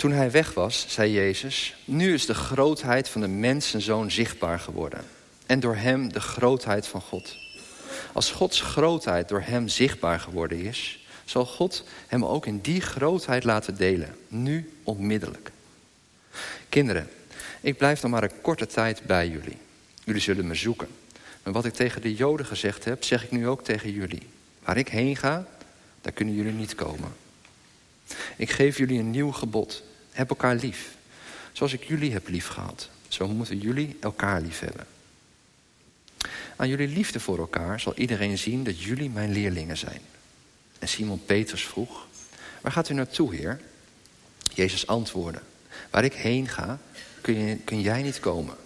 Toen hij weg was, zei Jezus, nu is de grootheid van de mensenzoon zichtbaar geworden. En door hem de grootheid van God. Als Gods grootheid door hem zichtbaar geworden is, zal God hem ook in die grootheid laten delen. Nu onmiddellijk. Kinderen, ik blijf dan maar een korte tijd bij jullie. Jullie zullen me zoeken. Maar wat ik tegen de Joden gezegd heb, zeg ik nu ook tegen jullie. Waar ik heen ga, daar kunnen jullie niet komen. Ik geef jullie een nieuw gebod. Heb elkaar lief. Zoals ik jullie heb lief gehad. Zo moeten jullie elkaar lief hebben. Aan jullie liefde voor elkaar zal iedereen zien dat jullie mijn leerlingen zijn. En Simon Petrus vroeg, waar gaat u naartoe, Heer? Jezus antwoordde, waar ik heen ga, kun, kun jij niet komen.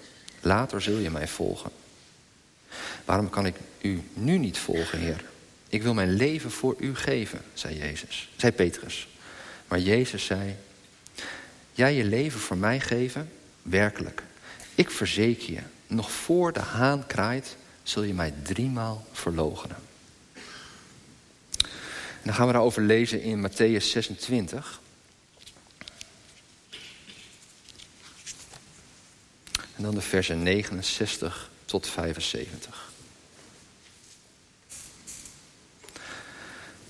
Later zul je mij volgen. Waarom kan ik u nu niet volgen, Heer? Ik wil mijn leven voor u geven, zei Jezus, zei Petrus. Maar Jezus zei, jij je leven voor mij geven? Werkelijk. Ik verzeker je, nog voor de haan kraait, zul je mij driemaal verloochenen. En dan gaan we daarover lezen in Matthäus 26. En dan de versen 69 tot 75.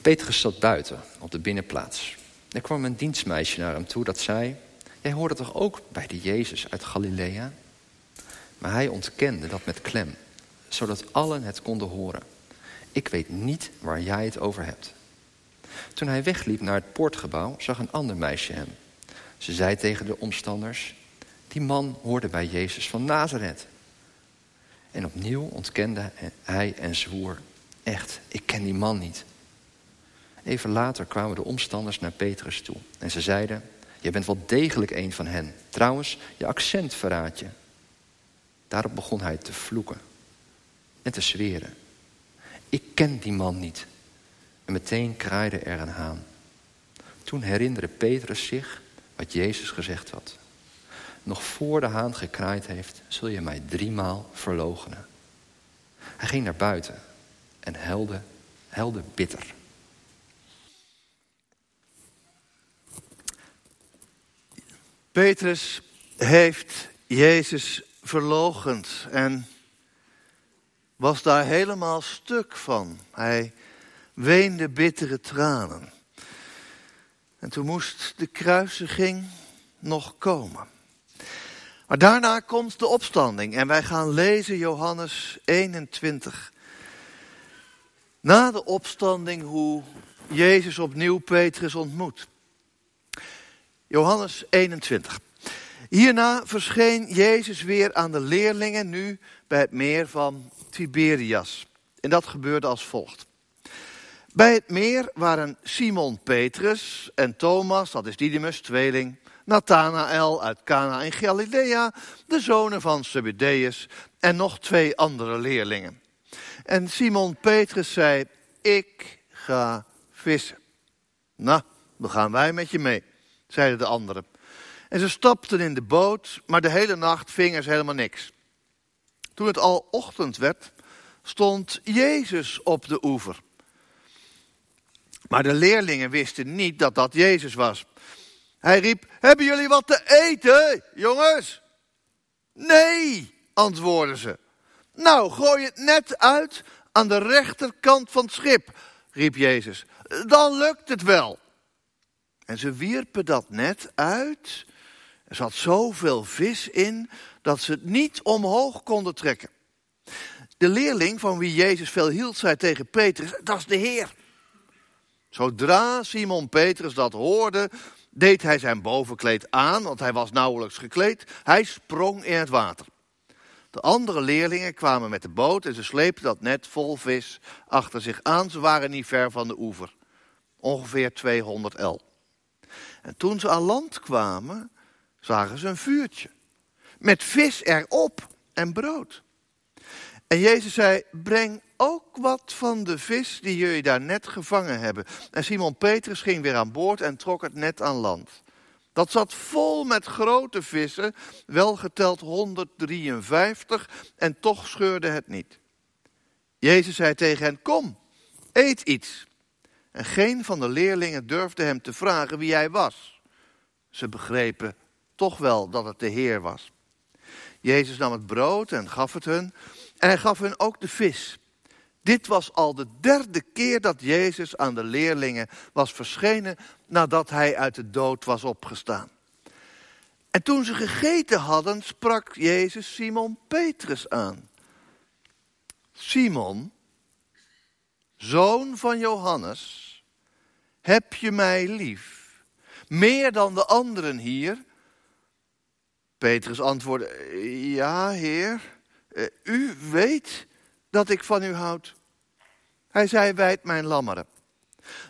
Petrus zat buiten op de binnenplaats. Er kwam een dienstmeisje naar hem toe dat zei... Jij hoorde toch ook bij de Jezus uit Galilea? Maar hij ontkende dat met klem, zodat allen het konden horen. Ik weet niet waar jij het over hebt. Toen hij wegliep naar het poortgebouw, zag een ander meisje hem. Ze zei tegen de omstanders... Die man hoorde bij Jezus van Nazareth. En opnieuw ontkende hij en zwoer... Echt, ik ken die man niet. Even later kwamen de omstanders naar Petrus toe. En ze zeiden, je bent wel degelijk een van hen. Trouwens, je accent verraadt je. Daarop begon hij te vloeken en te zweren. Ik ken die man niet. En meteen kraaide er een haan. Toen herinnerde Petrus zich wat Jezus gezegd had. Nog voor de haan gekraaid heeft, zul je mij driemaal verloochenen. Hij ging naar buiten en helde, helde bitter. Petrus heeft Jezus verlogend en was daar helemaal stuk van. Hij weende bittere tranen. En toen moest de kruisiging nog komen. Maar daarna komt de opstanding en wij gaan lezen Johannes 21. Na de opstanding hoe Jezus opnieuw Petrus ontmoet. Johannes 21. Hierna verscheen Jezus weer aan de leerlingen, nu bij het meer van Tiberias. En dat gebeurde als volgt. Bij het meer waren Simon Petrus en Thomas, dat is Didymus, tweeling, Nathanael uit Cana in Galilea, de zonen van Zebedeus en nog twee andere leerlingen. En Simon Petrus zei, ik ga vissen. Nou, dan gaan wij met je mee zeiden de anderen. En ze stapten in de boot, maar de hele nacht vingen ze helemaal niks. Toen het al ochtend werd, stond Jezus op de oever. Maar de leerlingen wisten niet dat dat Jezus was. Hij riep, hebben jullie wat te eten, jongens? Nee, antwoordden ze. Nou, gooi het net uit aan de rechterkant van het schip, riep Jezus. Dan lukt het wel. En ze wierpen dat net uit. Er zat zoveel vis in dat ze het niet omhoog konden trekken. De leerling van wie Jezus veel hield, zei tegen Petrus: Dat is de Heer. Zodra Simon Petrus dat hoorde, deed hij zijn bovenkleed aan, want hij was nauwelijks gekleed. Hij sprong in het water. De andere leerlingen kwamen met de boot en ze sleepten dat net vol vis achter zich aan. Ze waren niet ver van de oever, ongeveer 200 el. En toen ze aan land kwamen, zagen ze een vuurtje. Met vis erop en brood. En Jezus zei, breng ook wat van de vis die jullie daar net gevangen hebben. En Simon Petrus ging weer aan boord en trok het net aan land. Dat zat vol met grote vissen, wel geteld 153, en toch scheurde het niet. Jezus zei tegen hen, kom, eet iets. En geen van de leerlingen durfde hem te vragen wie hij was. Ze begrepen toch wel dat het de Heer was. Jezus nam het brood en gaf het hun. En hij gaf hun ook de vis. Dit was al de derde keer dat Jezus aan de leerlingen was verschenen nadat hij uit de dood was opgestaan. En toen ze gegeten hadden, sprak Jezus Simon Petrus aan. Simon, zoon van Johannes, heb je mij lief? Meer dan de anderen hier? Petrus antwoordde, ja, heer, eh, u weet dat ik van u houd. Hij zei, wijd mijn lammeren.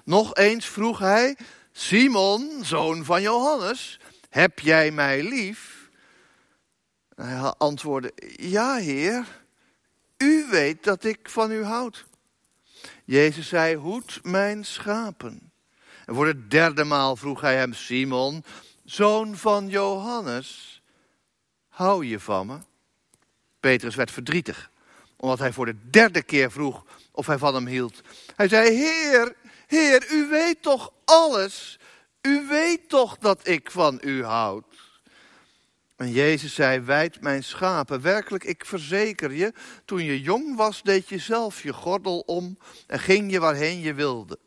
Nog eens vroeg hij, Simon, zoon van Johannes, heb jij mij lief? Hij antwoordde, ja, heer, u weet dat ik van u houd. Jezus zei, hoed mijn schapen. En voor de derde maal vroeg hij hem, Simon, zoon van Johannes, hou je van me? Petrus werd verdrietig, omdat hij voor de derde keer vroeg of hij van hem hield. Hij zei, Heer, Heer, u weet toch alles? U weet toch dat ik van u houd? En Jezus zei, wijd mijn schapen. Werkelijk, ik verzeker je, toen je jong was, deed je zelf je gordel om en ging je waarheen je wilde.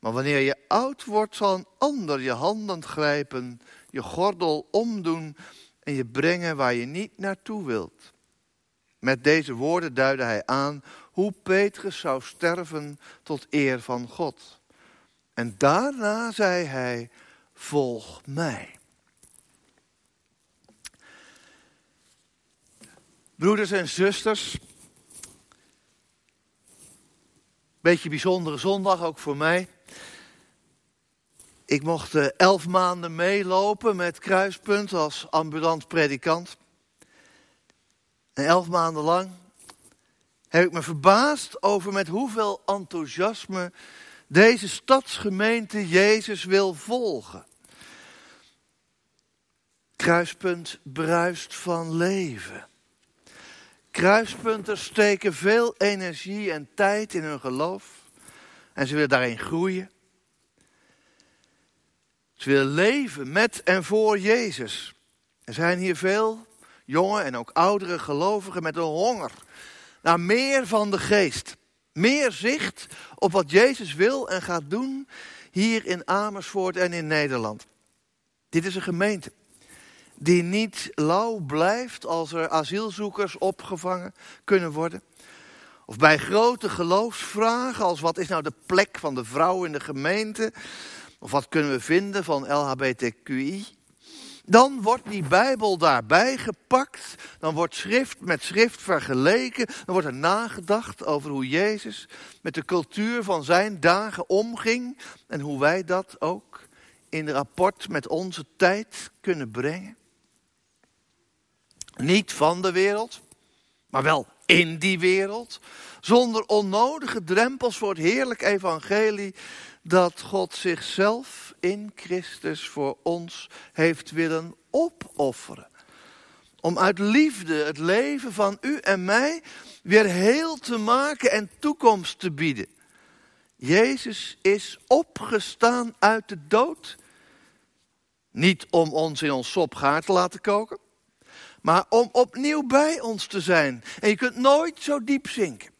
Maar wanneer je oud wordt, zal een ander je handen grijpen, je gordel omdoen en je brengen waar je niet naartoe wilt. Met deze woorden duidde hij aan hoe Petrus zou sterven tot eer van God. En daarna zei hij, volg mij. Broeders en zusters, beetje bijzondere zondag ook voor mij. Ik mocht eh, elf maanden meelopen met Kruispunt als ambulant predikant. En elf maanden lang heb ik me verbaasd over met hoeveel enthousiasme deze stadsgemeente Jezus wil volgen. Kruispunt bruist van leven. Kruispunten steken veel energie en tijd in hun geloof. En ze willen daarin groeien. Ze willen leven met en voor Jezus. Er zijn hier veel jonge en ook oudere gelovigen met een honger naar meer van de geest. Meer zicht op wat Jezus wil en gaat doen hier in Amersfoort en in Nederland. Dit is een gemeente die niet lauw blijft als er asielzoekers opgevangen kunnen worden. Of bij grote geloofsvragen als wat is nou de plek van de vrouw in de gemeente? Of wat kunnen we vinden van LHBTQI? Dan wordt die Bijbel daarbij gepakt. Dan wordt schrift met schrift vergeleken. Dan wordt er nagedacht over hoe Jezus met de cultuur van zijn dagen omging. En hoe wij dat ook in rapport met onze tijd kunnen brengen. Niet van de wereld, maar wel in die wereld. Zonder onnodige drempels voor het heerlijk evangelie dat God zichzelf in Christus voor ons heeft willen opofferen. Om uit liefde het leven van u en mij weer heel te maken en toekomst te bieden. Jezus is opgestaan uit de dood. Niet om ons in ons sopgaar te laten koken, maar om opnieuw bij ons te zijn. En je kunt nooit zo diep zinken.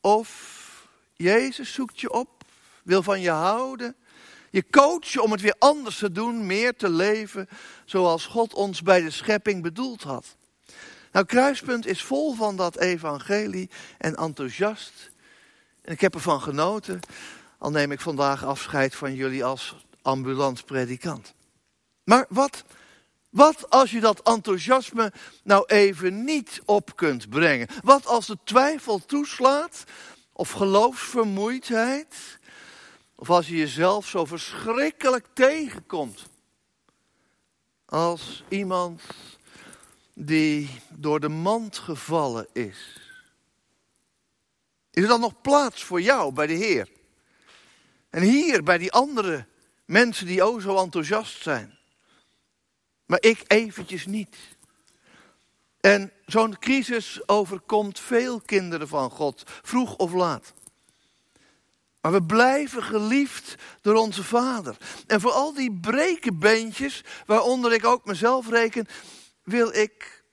Of Jezus zoekt je op wil van je houden. Je coach om het weer anders te doen, meer te leven zoals God ons bij de schepping bedoeld had. Nou, Kruispunt is vol van dat evangelie en enthousiast. En ik heb ervan genoten, al neem ik vandaag afscheid van jullie als ambulant predikant. Maar wat, wat als je dat enthousiasme nou even niet op kunt brengen? Wat als de twijfel toeslaat of geloofsvermoeidheid? Of als je jezelf zo verschrikkelijk tegenkomt. Als iemand die door de mand gevallen is. Is er dan nog plaats voor jou bij de Heer? En hier bij die andere mensen die o zo enthousiast zijn. Maar ik eventjes niet. En zo'n crisis overkomt veel kinderen van God, vroeg of laat. Maar we blijven geliefd door onze Vader. En voor al die brekenbeentjes, waaronder ik ook mezelf reken, wil ik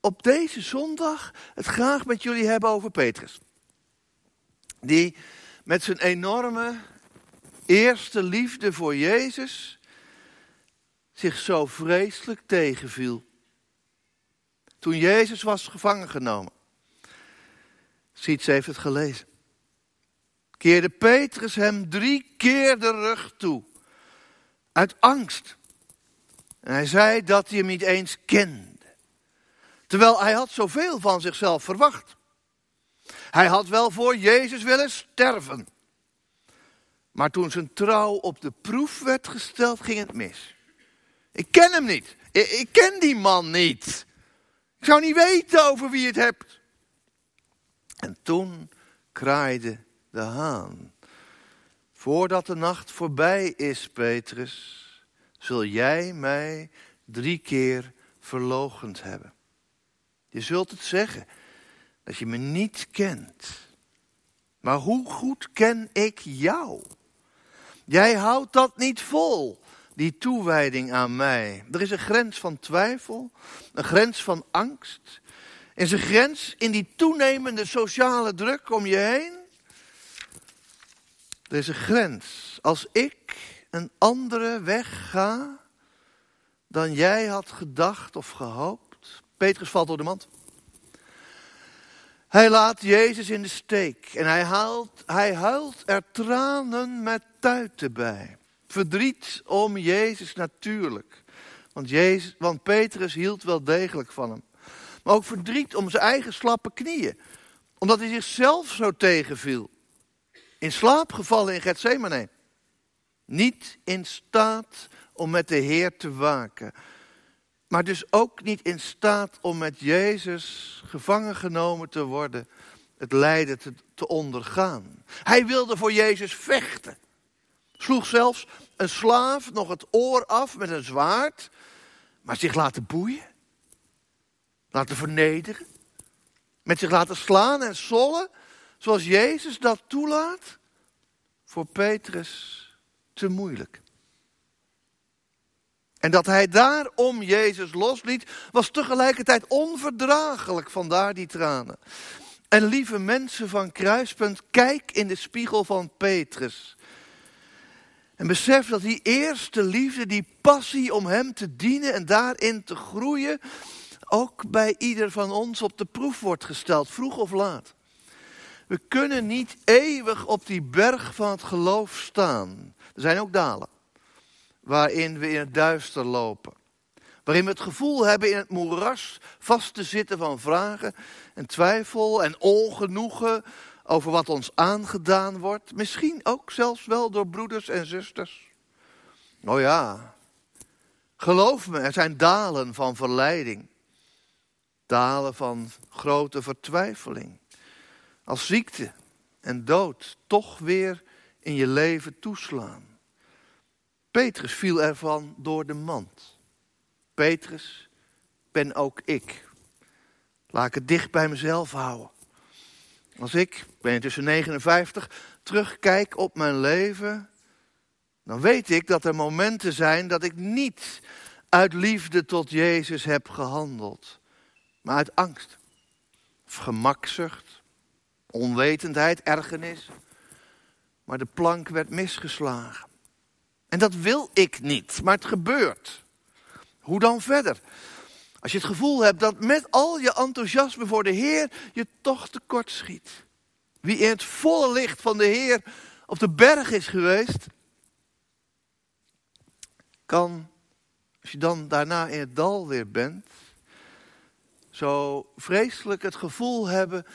op deze zondag het graag met jullie hebben over Petrus. Die met zijn enorme eerste liefde voor Jezus zich zo vreselijk tegenviel. Toen Jezus was gevangen genomen. Siets heeft het gelezen. Keerde Petrus hem drie keer de rug toe. Uit angst. En hij zei dat hij hem niet eens kende. Terwijl hij had zoveel van zichzelf verwacht. Hij had wel voor Jezus willen sterven. Maar toen zijn trouw op de proef werd gesteld, ging het mis. Ik ken hem niet. Ik, ik ken die man niet. Ik zou niet weten over wie het hebt. En toen kraaide de haan. Voordat de nacht voorbij is, Petrus, zul jij mij drie keer verlogend hebben. Je zult het zeggen dat je me niet kent. Maar hoe goed ken ik jou? Jij houdt dat niet vol, die toewijding aan mij. Er is een grens van twijfel, een grens van angst. Is een grens in die toenemende sociale druk om je heen. Een grens. Als ik een andere weg ga dan jij had gedacht of gehoopt. Petrus valt door de mand. Hij laat Jezus in de steek en hij, haalt, hij huilt er tranen met tuiten bij. Verdriet om Jezus natuurlijk. Want, Jezus, want Petrus hield wel degelijk van hem. Maar ook verdriet om zijn eigen slappe knieën. Omdat hij zichzelf zo tegenviel. In slaap gevallen in Gethsemane. Niet in staat om met de Heer te waken. Maar dus ook niet in staat om met Jezus gevangen genomen te worden. Het lijden te, te ondergaan. Hij wilde voor Jezus vechten. Sloeg zelfs een slaaf nog het oor af met een zwaard. Maar zich laten boeien. Laten vernederen. Met zich laten slaan en sollen. Zoals Jezus dat toelaat. Voor Petrus te moeilijk. En dat hij daarom Jezus losliet, was tegelijkertijd onverdraaglijk, vandaar die tranen. En lieve mensen van Kruispunt, kijk in de spiegel van Petrus. En besef dat die eerste liefde, die passie om hem te dienen en daarin te groeien, ook bij ieder van ons op de proef wordt gesteld, vroeg of laat. We kunnen niet eeuwig op die berg van het geloof staan. Er zijn ook dalen waarin we in het duister lopen. Waarin we het gevoel hebben in het moeras vast te zitten van vragen en twijfel en ongenoegen over wat ons aangedaan wordt. Misschien ook zelfs wel door broeders en zusters. Oh ja, geloof me, er zijn dalen van verleiding. Dalen van grote vertwijfeling. Als ziekte en dood toch weer in je leven toeslaan. Petrus viel ervan door de mand. Petrus ben ook ik. Laat ik het dicht bij mezelf houden. Als ik, ben intussen 59, terugkijk op mijn leven, dan weet ik dat er momenten zijn dat ik niet uit liefde tot Jezus heb gehandeld, maar uit angst, of gemakzucht, onwetendheid, ergernis. Maar de plank werd misgeslagen. En dat wil ik niet, maar het gebeurt. Hoe dan verder? Als je het gevoel hebt dat met al je enthousiasme voor de Heer je toch tekort schiet. Wie in het volle licht van de Heer op de berg is geweest, kan, als je dan daarna in het dal weer bent, zo vreselijk het gevoel hebben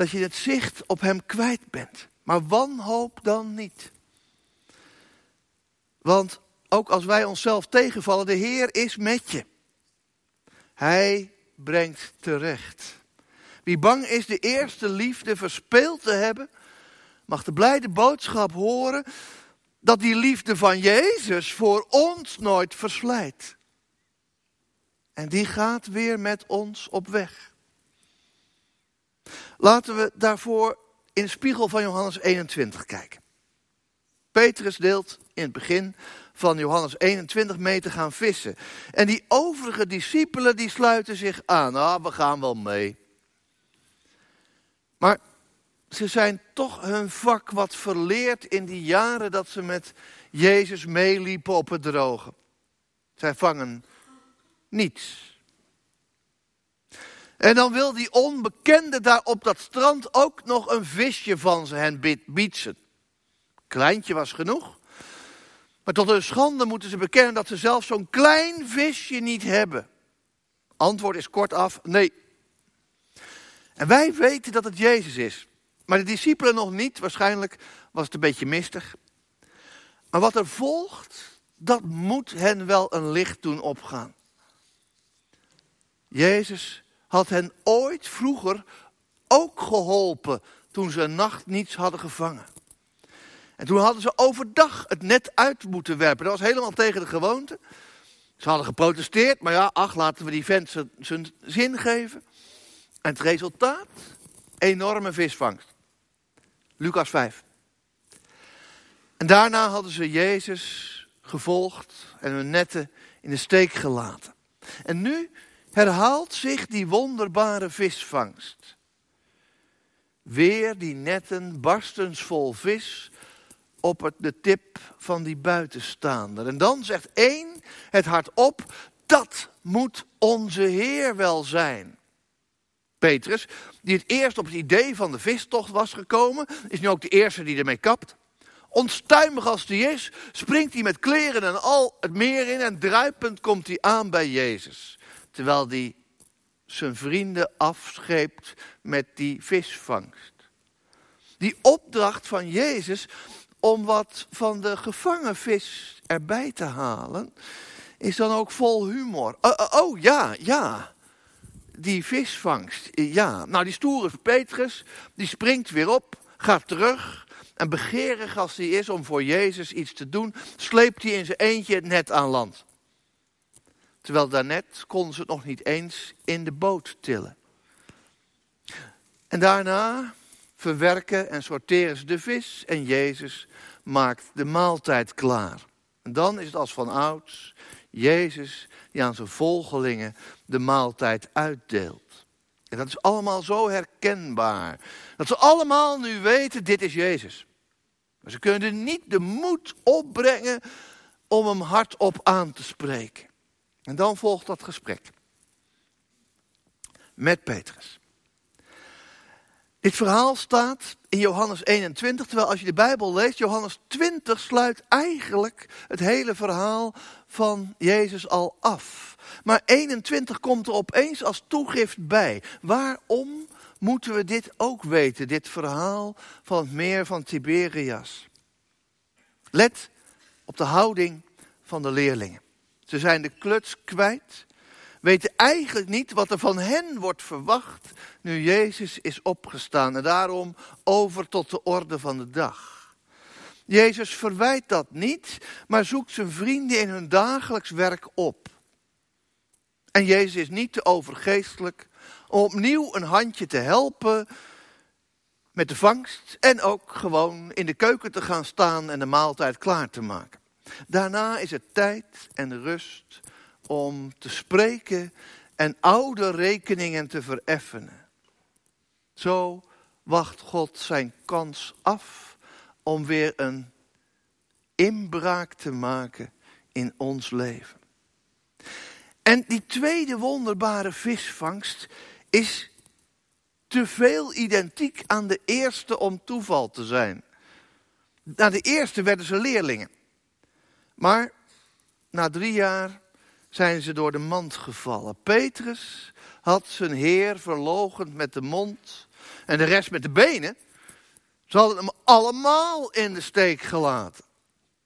dat je het zicht op Hem kwijt bent. Maar wanhoop dan niet. Want ook als wij onszelf tegenvallen, de Heer is met je. Hij brengt terecht. Wie bang is de eerste liefde verspeeld te hebben, mag de blijde boodschap horen dat die liefde van Jezus voor ons nooit verslijt. En die gaat weer met ons op weg. Laten we daarvoor in de spiegel van Johannes 21 kijken. Petrus deelt in het begin van Johannes 21 mee te gaan vissen. En die overige discipelen die sluiten zich aan. Ah, we gaan wel mee. Maar ze zijn toch hun vak wat verleerd in die jaren dat ze met Jezus meeliepen op het droge. Zij vangen niets. En dan wil die onbekende daar op dat strand ook nog een visje van hen bietsen. Kleintje was genoeg. Maar tot hun schande moeten ze bekennen dat ze zelfs zo'n klein visje niet hebben. Antwoord is kortaf nee. En wij weten dat het Jezus is. Maar de discipelen nog niet. Waarschijnlijk was het een beetje mistig. Maar wat er volgt, dat moet hen wel een licht doen opgaan. Jezus had hen ooit vroeger ook geholpen toen ze een nacht niets hadden gevangen. En toen hadden ze overdag het net uit moeten werpen. Dat was helemaal tegen de gewoonte. Ze hadden geprotesteerd, maar ja, ach, laten we die vent zijn zin geven. En het resultaat? Enorme visvangst. Lucas 5. En daarna hadden ze Jezus gevolgd en hun netten in de steek gelaten. En nu herhaalt zich die wonderbare visvangst. Weer die netten barstens vol vis op het, de tip van die buitenstaander. En dan zegt één het hardop, dat moet onze Heer wel zijn. Petrus, die het eerst op het idee van de vistocht was gekomen, is nu ook de eerste die ermee kapt. Onstuimig als die is, springt hij met kleren en al het meer in en druipend komt hij aan bij Jezus. Terwijl hij zijn vrienden afscheept met die visvangst. Die opdracht van Jezus om wat van de gevangen vis erbij te halen, is dan ook vol humor. Oh, oh, oh ja, ja. Die visvangst, ja. Nou, die stoere Petrus, die springt weer op, gaat terug. En begeerig als hij is om voor Jezus iets te doen, sleept hij in zijn eentje het net aan land. Terwijl daarnet konden ze het nog niet eens in de boot tillen. En daarna verwerken en sorteren ze de vis en Jezus maakt de maaltijd klaar. En dan is het als van ouds Jezus die aan zijn volgelingen de maaltijd uitdeelt. En dat is allemaal zo herkenbaar. Dat ze allemaal nu weten, dit is Jezus. Maar ze kunnen niet de moed opbrengen om hem hardop aan te spreken. En dan volgt dat gesprek. Met Petrus. Dit verhaal staat in Johannes 21, terwijl als je de Bijbel leest, Johannes 20 sluit eigenlijk het hele verhaal van Jezus al af. Maar 21 komt er opeens als toegift bij. Waarom moeten we dit ook weten, dit verhaal van het meer van Tiberias? Let op de houding van de leerlingen. Ze zijn de kluts kwijt, weten eigenlijk niet wat er van hen wordt verwacht nu Jezus is opgestaan. En daarom over tot de orde van de dag. Jezus verwijt dat niet, maar zoekt zijn vrienden in hun dagelijks werk op. En Jezus is niet te overgeestelijk om opnieuw een handje te helpen met de vangst en ook gewoon in de keuken te gaan staan en de maaltijd klaar te maken. Daarna is het tijd en rust om te spreken en oude rekeningen te vereffenen. Zo wacht God zijn kans af om weer een inbraak te maken in ons leven. En die tweede wonderbare visvangst is te veel identiek aan de eerste om toeval te zijn. Na de eerste werden ze leerlingen. Maar na drie jaar zijn ze door de mand gevallen. Petrus had zijn Heer verlogend met de mond en de rest met de benen. Ze hadden hem allemaal in de steek gelaten.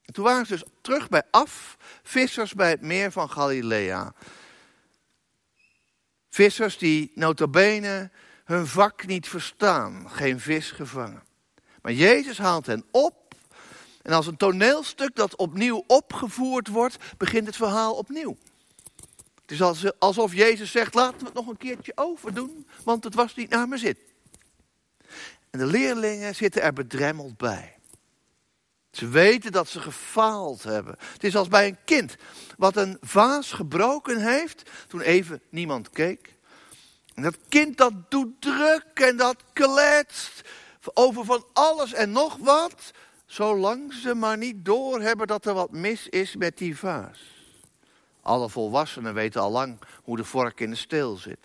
En toen waren ze dus terug bij af, vissers bij het meer van Galilea. Vissers die notabene hun vak niet verstaan, geen vis gevangen. Maar Jezus haalt hen op en als een toneelstuk dat opnieuw opgevoerd wordt, begint het verhaal opnieuw. Het is alsof Jezus zegt, laten we het nog een keertje overdoen, want het was niet naar mijn zin. En de leerlingen zitten er bedremmeld bij. Ze weten dat ze gefaald hebben. Het is als bij een kind wat een vaas gebroken heeft toen even niemand keek. En dat kind dat doet druk en dat kletst over van alles en nog wat, zolang ze maar niet doorhebben dat er wat mis is met die vaas. Alle volwassenen weten al lang hoe de vork in de steel zit.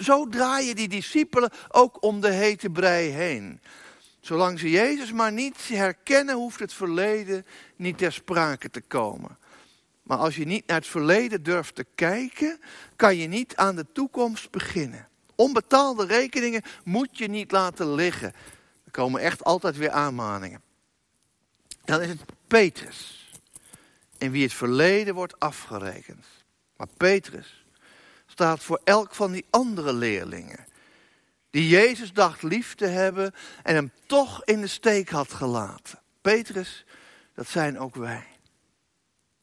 Zo draaien die discipelen ook om de hete brei heen. Zolang ze Jezus maar niet herkennen, hoeft het verleden niet ter sprake te komen. Maar als je niet naar het verleden durft te kijken, kan je niet aan de toekomst beginnen. Onbetaalde rekeningen moet je niet laten liggen. Er komen echt altijd weer aanmaningen. Dan is het Petrus, in wie het verleden wordt afgerekend. Maar Petrus staat voor elk van die andere leerlingen die Jezus dacht lief te hebben en hem toch in de steek had gelaten. Petrus, dat zijn ook wij.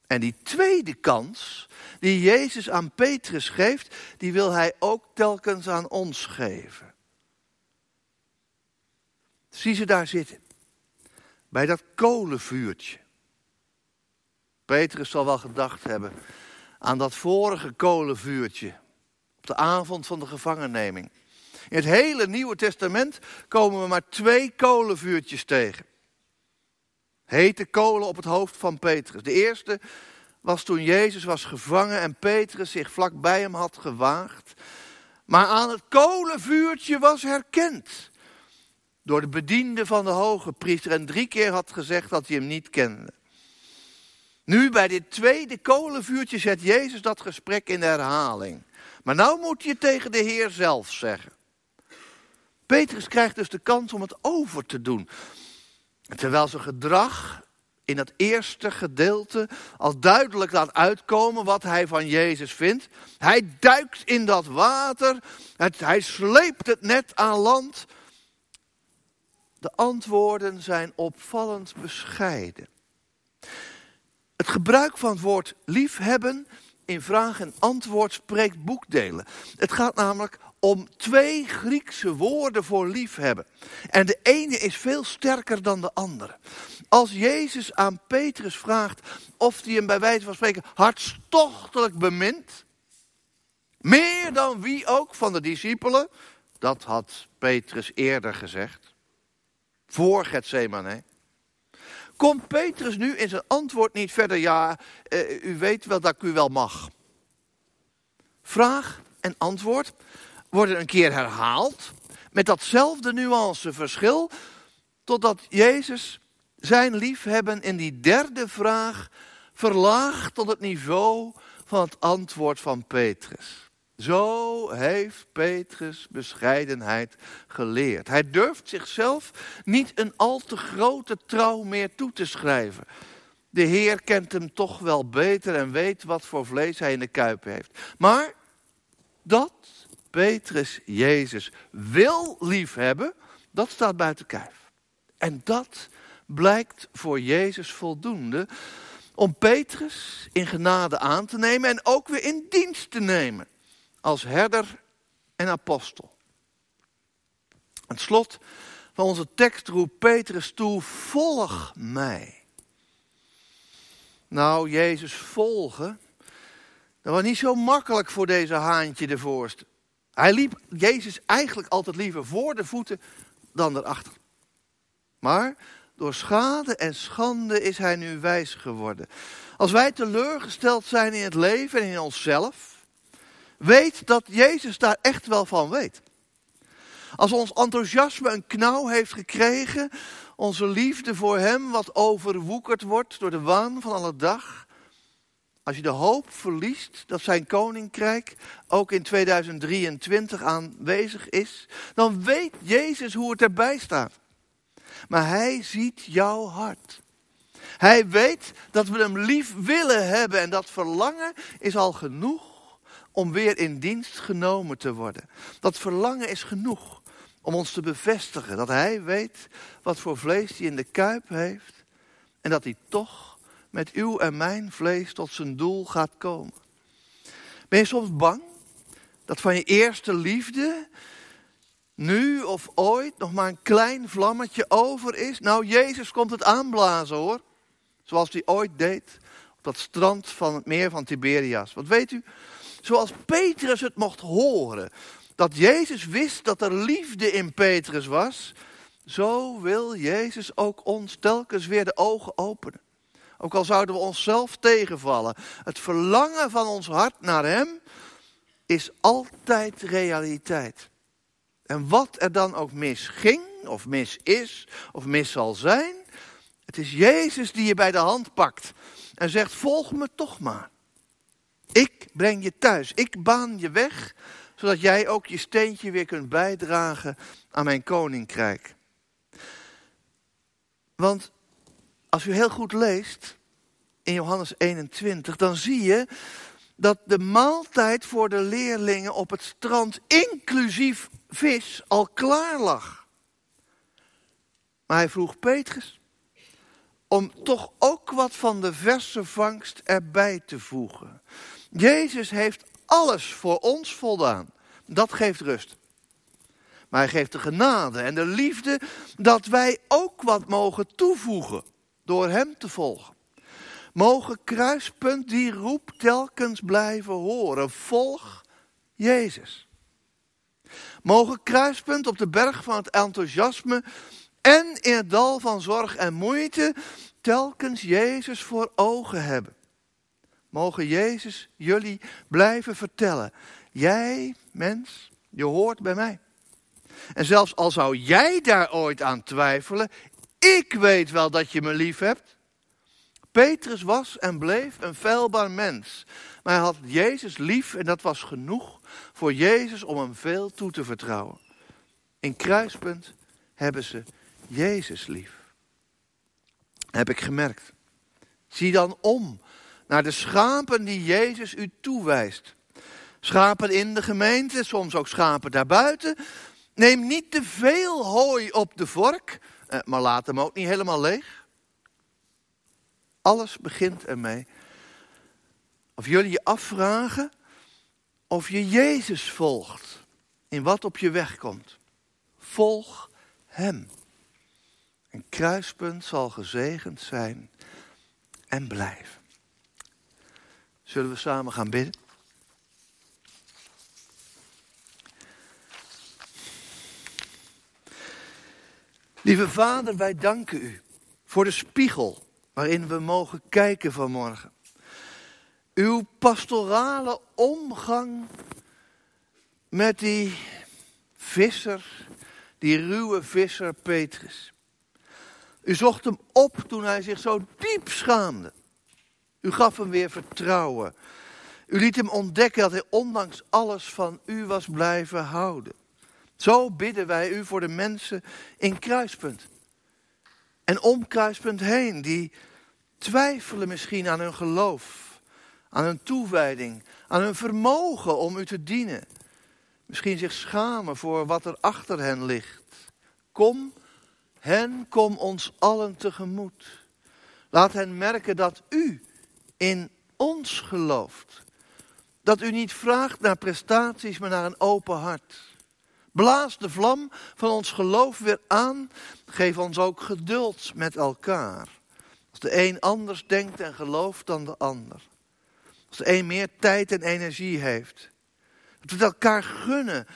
En die tweede kans die Jezus aan Petrus geeft, die wil hij ook telkens aan ons geven. Zie ze daar zitten, bij dat kolenvuurtje. Petrus zal wel gedacht hebben aan dat vorige kolenvuurtje op de avond van de gevangenneming. In het hele Nieuwe Testament komen we maar twee kolenvuurtjes tegen. Hete kolen op het hoofd van Petrus. De eerste was toen Jezus was gevangen en Petrus zich vlak bij hem had gewaagd. Maar aan het kolenvuurtje was herkend. Door de bediende van de hoge priester en drie keer had gezegd dat hij hem niet kende. Nu bij dit tweede kolenvuurtje zet Jezus dat gesprek in herhaling. Maar nou moet je tegen de Heer zelf zeggen. Petrus krijgt dus de kans om het over te doen. Terwijl zijn gedrag in dat eerste gedeelte al duidelijk laat uitkomen wat hij van Jezus vindt. Hij duikt in dat water, hij sleept het net aan land. De antwoorden zijn opvallend bescheiden. Het gebruik van het woord liefhebben in vraag en antwoord spreekt boekdelen. Het gaat namelijk om twee Griekse woorden voor liefhebben. En de ene is veel sterker dan de andere. Als Jezus aan Petrus vraagt of hij hem bij wijze van spreken hartstochtelijk bemint, meer dan wie ook van de discipelen, dat had Petrus eerder gezegd, voor Gethsemane. Komt Petrus nu in zijn antwoord niet verder, ja, uh, u weet wel dat ik u wel mag. Vraag en antwoord worden een keer herhaald met datzelfde nuanceverschil, totdat Jezus zijn liefhebben in die derde vraag verlaagt tot het niveau van het antwoord van Petrus. Zo heeft Petrus bescheidenheid geleerd. Hij durft zichzelf niet een al te grote trouw meer toe te schrijven. De Heer kent hem toch wel beter en weet wat voor vlees hij in de kuip heeft. Maar dat Petrus Jezus wil liefhebben, dat staat buiten kijf. En dat blijkt voor Jezus voldoende om Petrus in genade aan te nemen en ook weer in dienst te nemen als herder en apostel. Het slot van onze tekst roept Petrus toe, volg mij. Nou, Jezus volgen, dat was niet zo makkelijk voor deze haantje de voorste. Hij liep Jezus eigenlijk altijd liever voor de voeten dan erachter. Maar door schade en schande is hij nu wijs geworden. Als wij teleurgesteld zijn in het leven en in onszelf, weet dat Jezus daar echt wel van weet. Als ons enthousiasme een knauw heeft gekregen, onze liefde voor Hem wat overwoekerd wordt door de waan van alle dag, als je de hoop verliest dat zijn koninkrijk ook in 2023 aanwezig is, dan weet Jezus hoe het erbij staat. Maar hij ziet jouw hart. Hij weet dat we hem lief willen hebben en dat verlangen is al genoeg om weer in dienst genomen te worden. Dat verlangen is genoeg om ons te bevestigen dat hij weet wat voor vlees hij in de kuip heeft en dat hij toch met uw en mijn vlees tot zijn doel gaat komen. Ben je soms bang dat van je eerste liefde nu of ooit nog maar een klein vlammetje over is. Nou, Jezus komt het aanblazen hoor. Zoals hij ooit deed op dat strand van het meer van Tiberias. Want weet u, zoals Petrus het mocht horen, dat Jezus wist dat er liefde in Petrus was, zo wil Jezus ook ons telkens weer de ogen openen. Ook al zouden we onszelf tegenvallen. Het verlangen van ons hart naar Hem is altijd realiteit. En wat er dan ook misging, of mis is, of mis zal zijn, het is Jezus die je bij de hand pakt en zegt: Volg me toch maar. Ik breng je thuis, ik baan je weg, zodat jij ook je steentje weer kunt bijdragen aan mijn koninkrijk. Want als u heel goed leest in Johannes 21, dan zie je dat de maaltijd voor de leerlingen op het strand, inclusief vis, al klaar lag. Maar hij vroeg Petrus om toch ook wat van de verse vangst erbij te voegen. Jezus heeft alles voor ons voldaan. Dat geeft rust. Maar hij geeft de genade en de liefde dat wij ook wat mogen toevoegen door hem te volgen. Mogen kruispunt die roep telkens blijven horen. Volg Jezus. Mogen kruispunt op de berg van het enthousiasme en in het dal van zorg en moeite telkens Jezus voor ogen hebben. Mogen Jezus jullie blijven vertellen. Jij, mens, je hoort bij mij. En zelfs al zou jij daar ooit aan twijfelen, ik weet wel dat je me lief hebt. Petrus was en bleef een feilbaar mens. Maar hij had Jezus lief en dat was genoeg voor Jezus om hem veel toe te vertrouwen. In kruispunt hebben ze Jezus lief. Heb ik gemerkt. Zie dan om naar de schapen die Jezus u toewijst. Schapen in de gemeente, soms ook schapen daarbuiten. Neem niet te veel hooi op de vork, eh, maar laat hem ook niet helemaal leeg. Alles begint ermee. Of jullie je afvragen of je Jezus volgt in wat op je weg komt. Volg Hem. Een kruispunt zal gezegend zijn en blijven. Zullen we samen gaan bidden? Lieve Vader, wij danken u voor de spiegel waarin we mogen kijken vanmorgen. Uw pastorale omgang met die visser, die ruwe visser Petrus. U zocht hem op toen hij zich zo diep schaamde. U gaf hem weer vertrouwen. U liet hem ontdekken dat hij ondanks alles van u was blijven houden. Zo bidden wij u voor de mensen in kruispunt. En om kruispunt heen, die twijfelen misschien aan hun geloof, aan hun toewijding, aan hun vermogen om u te dienen. Misschien zich schamen voor wat er achter hen ligt. Kom, hen, kom ons allen tegemoet. Laat hen merken dat u in ons gelooft. Dat u niet vraagt naar prestaties, maar naar een open hart. Blaas de vlam van ons geloof weer aan. Geef ons ook geduld met elkaar. Als de een anders denkt en gelooft dan de ander. Als de een meer tijd en energie heeft. Dat we elkaar gunnen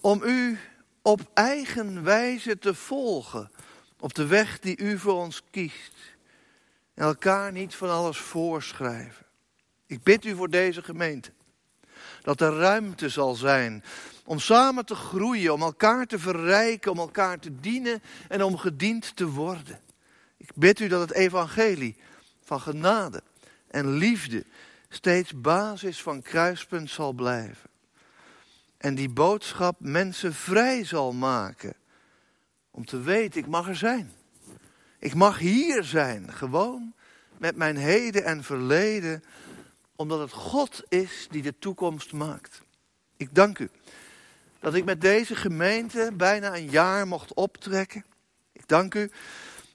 om u op eigen wijze te volgen. Op de weg die u voor ons kiest. En elkaar niet van alles voorschrijven. Ik bid u voor deze gemeente. Dat er ruimte zal zijn om samen te groeien, om elkaar te verrijken, om elkaar te dienen en om gediend te worden. Ik bid u dat het evangelie van genade en liefde steeds basis van kruispunt zal blijven. En die boodschap mensen vrij zal maken om te weten, ik mag er zijn. Ik mag hier zijn, gewoon met mijn heden en verleden, omdat het God is die de toekomst maakt. Ik dank u dat ik met deze gemeente bijna een jaar mocht optrekken. Ik dank u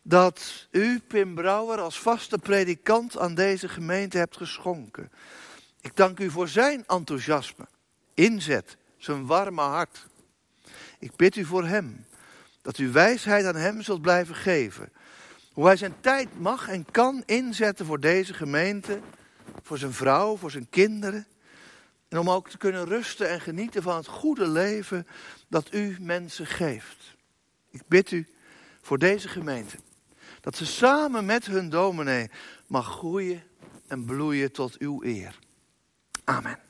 dat u, Pim Brouwer, als vaste predikant aan deze gemeente hebt geschonken. Ik dank u voor zijn enthousiasme, inzet, zijn warme hart. Ik bid u voor hem, dat u wijsheid aan hem zult blijven geven. Hoe hij zijn tijd mag en kan inzetten voor deze gemeente, voor zijn vrouw, voor zijn kinderen. En om ook te kunnen rusten en genieten van het goede leven dat u mensen geeft. Ik bid u voor deze gemeente. Dat ze samen met hun dominee mag groeien en bloeien tot uw eer. Amen.